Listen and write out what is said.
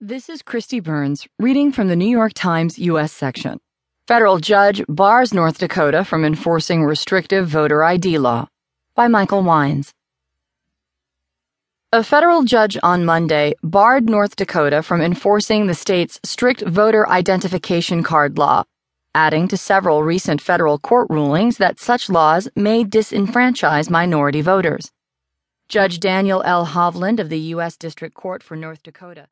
This is Kristi Burns reading from the New York Times U.S. section. Federal judge bars North Dakota from enforcing restrictive voter ID law by Michael Wines. A federal judge on Monday barred North Dakota from enforcing the state's strict voter identification card law, adding to several recent federal court rulings that such laws may disenfranchise minority voters. Judge Daniel L. Hovland of the U.S. District Court for North Dakota